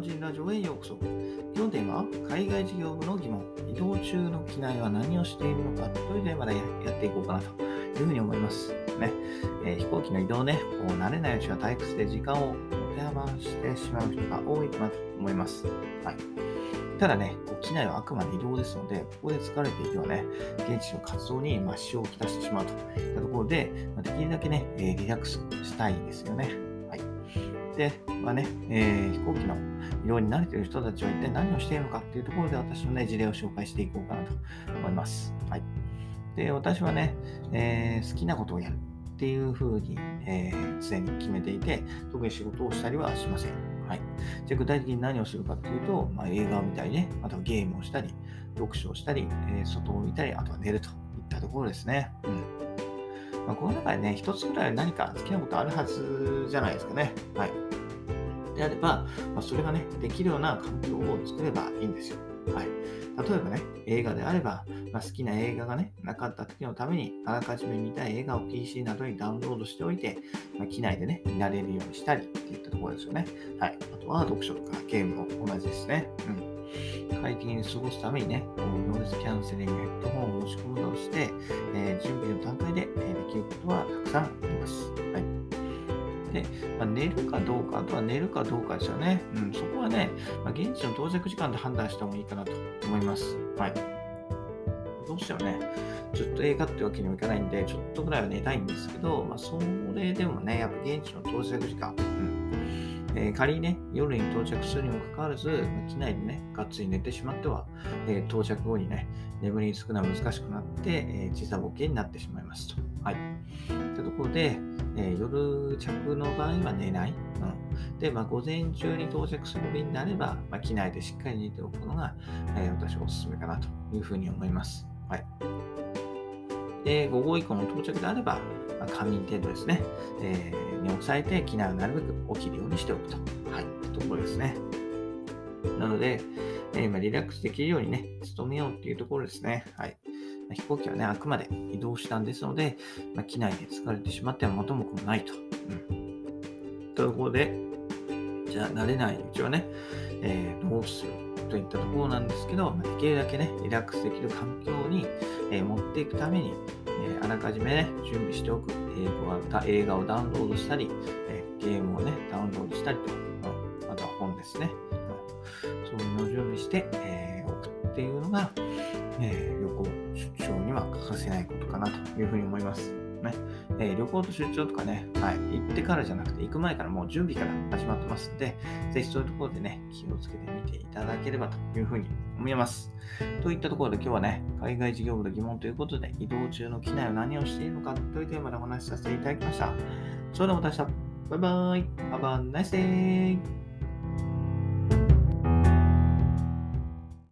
般人ラジオへようこそ。今日テーマは、海外事業部の疑問、移動中の機内は何をしているのかというテーマでやっていこうかなというふうに思います。ねえー、飛行機の移動ね、こう慣れないうちは退屈で時間を持て余してしまう人が多いかなと思います。はい。ただね、機内はあくまで移動ですので、ここで疲れていてはね、現地の活動に支障をきたしてしまうといったところで、できるだけね、えリラックスしたいですよね。で、まあね、えー、飛行機の移動に慣れている人たちは一体何をしているのかっていうところで私のね、事例を紹介していこうかなと思います。はい。で、私はね、えー、好きなことをやるっていうふうに、えー、常に決めていて、特に仕事をしたりはしません。はい。じゃ具体的に何をするかっていうと、まあ、映画を見たりね、あとはゲームをしたり、読書をしたり、えー、外を見たり、あとは寝るといったところですね。うん。まあ、この中でね、一つくらい何か好きなことあるはずじゃないですかね。はい。であれば、まあ、それがね、できるような環境を作ればいいんですよ。はい。例えばね、映画であれば、まあ、好きな映画がね、なかった時のために、あらかじめ見たい映画を PC などにダウンロードしておいて、まあ、機内でね、見られるようにしたりっていったところですよね。はい。あとは読書とかゲームも同じですね。うん。快適に過ごすためにね、ノイズキャンセリングヘッドホンを持ち込むなどして、えー、準備の段階で、まあ、寝るかどうか、あとは寝るかどうかですよね。うん、そこはね、まあ、現地の到着時間で判断した方がいいかなと思います。はい。どうしてもね、ずっと映画ってわけにもいかないんで、ちょっとぐらいは寝たいんですけど、まあ、それでもね、やっぱ現地の到着時間、うんえー、仮にね、夜に到着するにもかかわらず、機内でね、がっつり寝てしまっては、えー、到着後にね、眠りにつくのは難しくなって、えー、時差ボケになってしまいますと。はい。というところで、え夜着の場合は寝ない。うん、で、まあ、午前中に到着する便であれば、まあ、機内でしっかり寝ておくのが、え私はおすすめかなというふうに思います。はい。で、午後以降の到着であれば、まあ、仮眠程度ですね、えー、に抑えて機内をなるべく起きるようにしておくと。はい。ところですね。なので、えー、まあ、リラックスできるようにね、努めようっていうところですね。はい。ま、飛行機はね、あくまで移動手段ですので、まあ、機内で疲れてしまっては元も子もないと。うん。というころで、じゃあ慣れないうちはね、えー、どうするといったところなんですけど、まあ、できるだけね、リラックスできる環境に、えー、持っていくために、えー、あらかじめね、準備しておく映画映画をダウンロードしたり、えゲームをね、ダウンロードしたりと、うん、あとは本ですね。そういうのを準備して、えおくっていうのが、え旅行、出張には欠かせないことかなというふうに思います。ね、えー、旅行と出張とかね、はい、行ってからじゃなくて行く前からもう準備から始まってますんで、ぜひそういうところでね、気をつけてみていただければというふうに思います。といったところで今日はね、海外事業部の疑問ということで、移動中の機内は何をしているのかというテーマでお話しさせていただきました。それではまた明日。バイバイ。Have a nice day.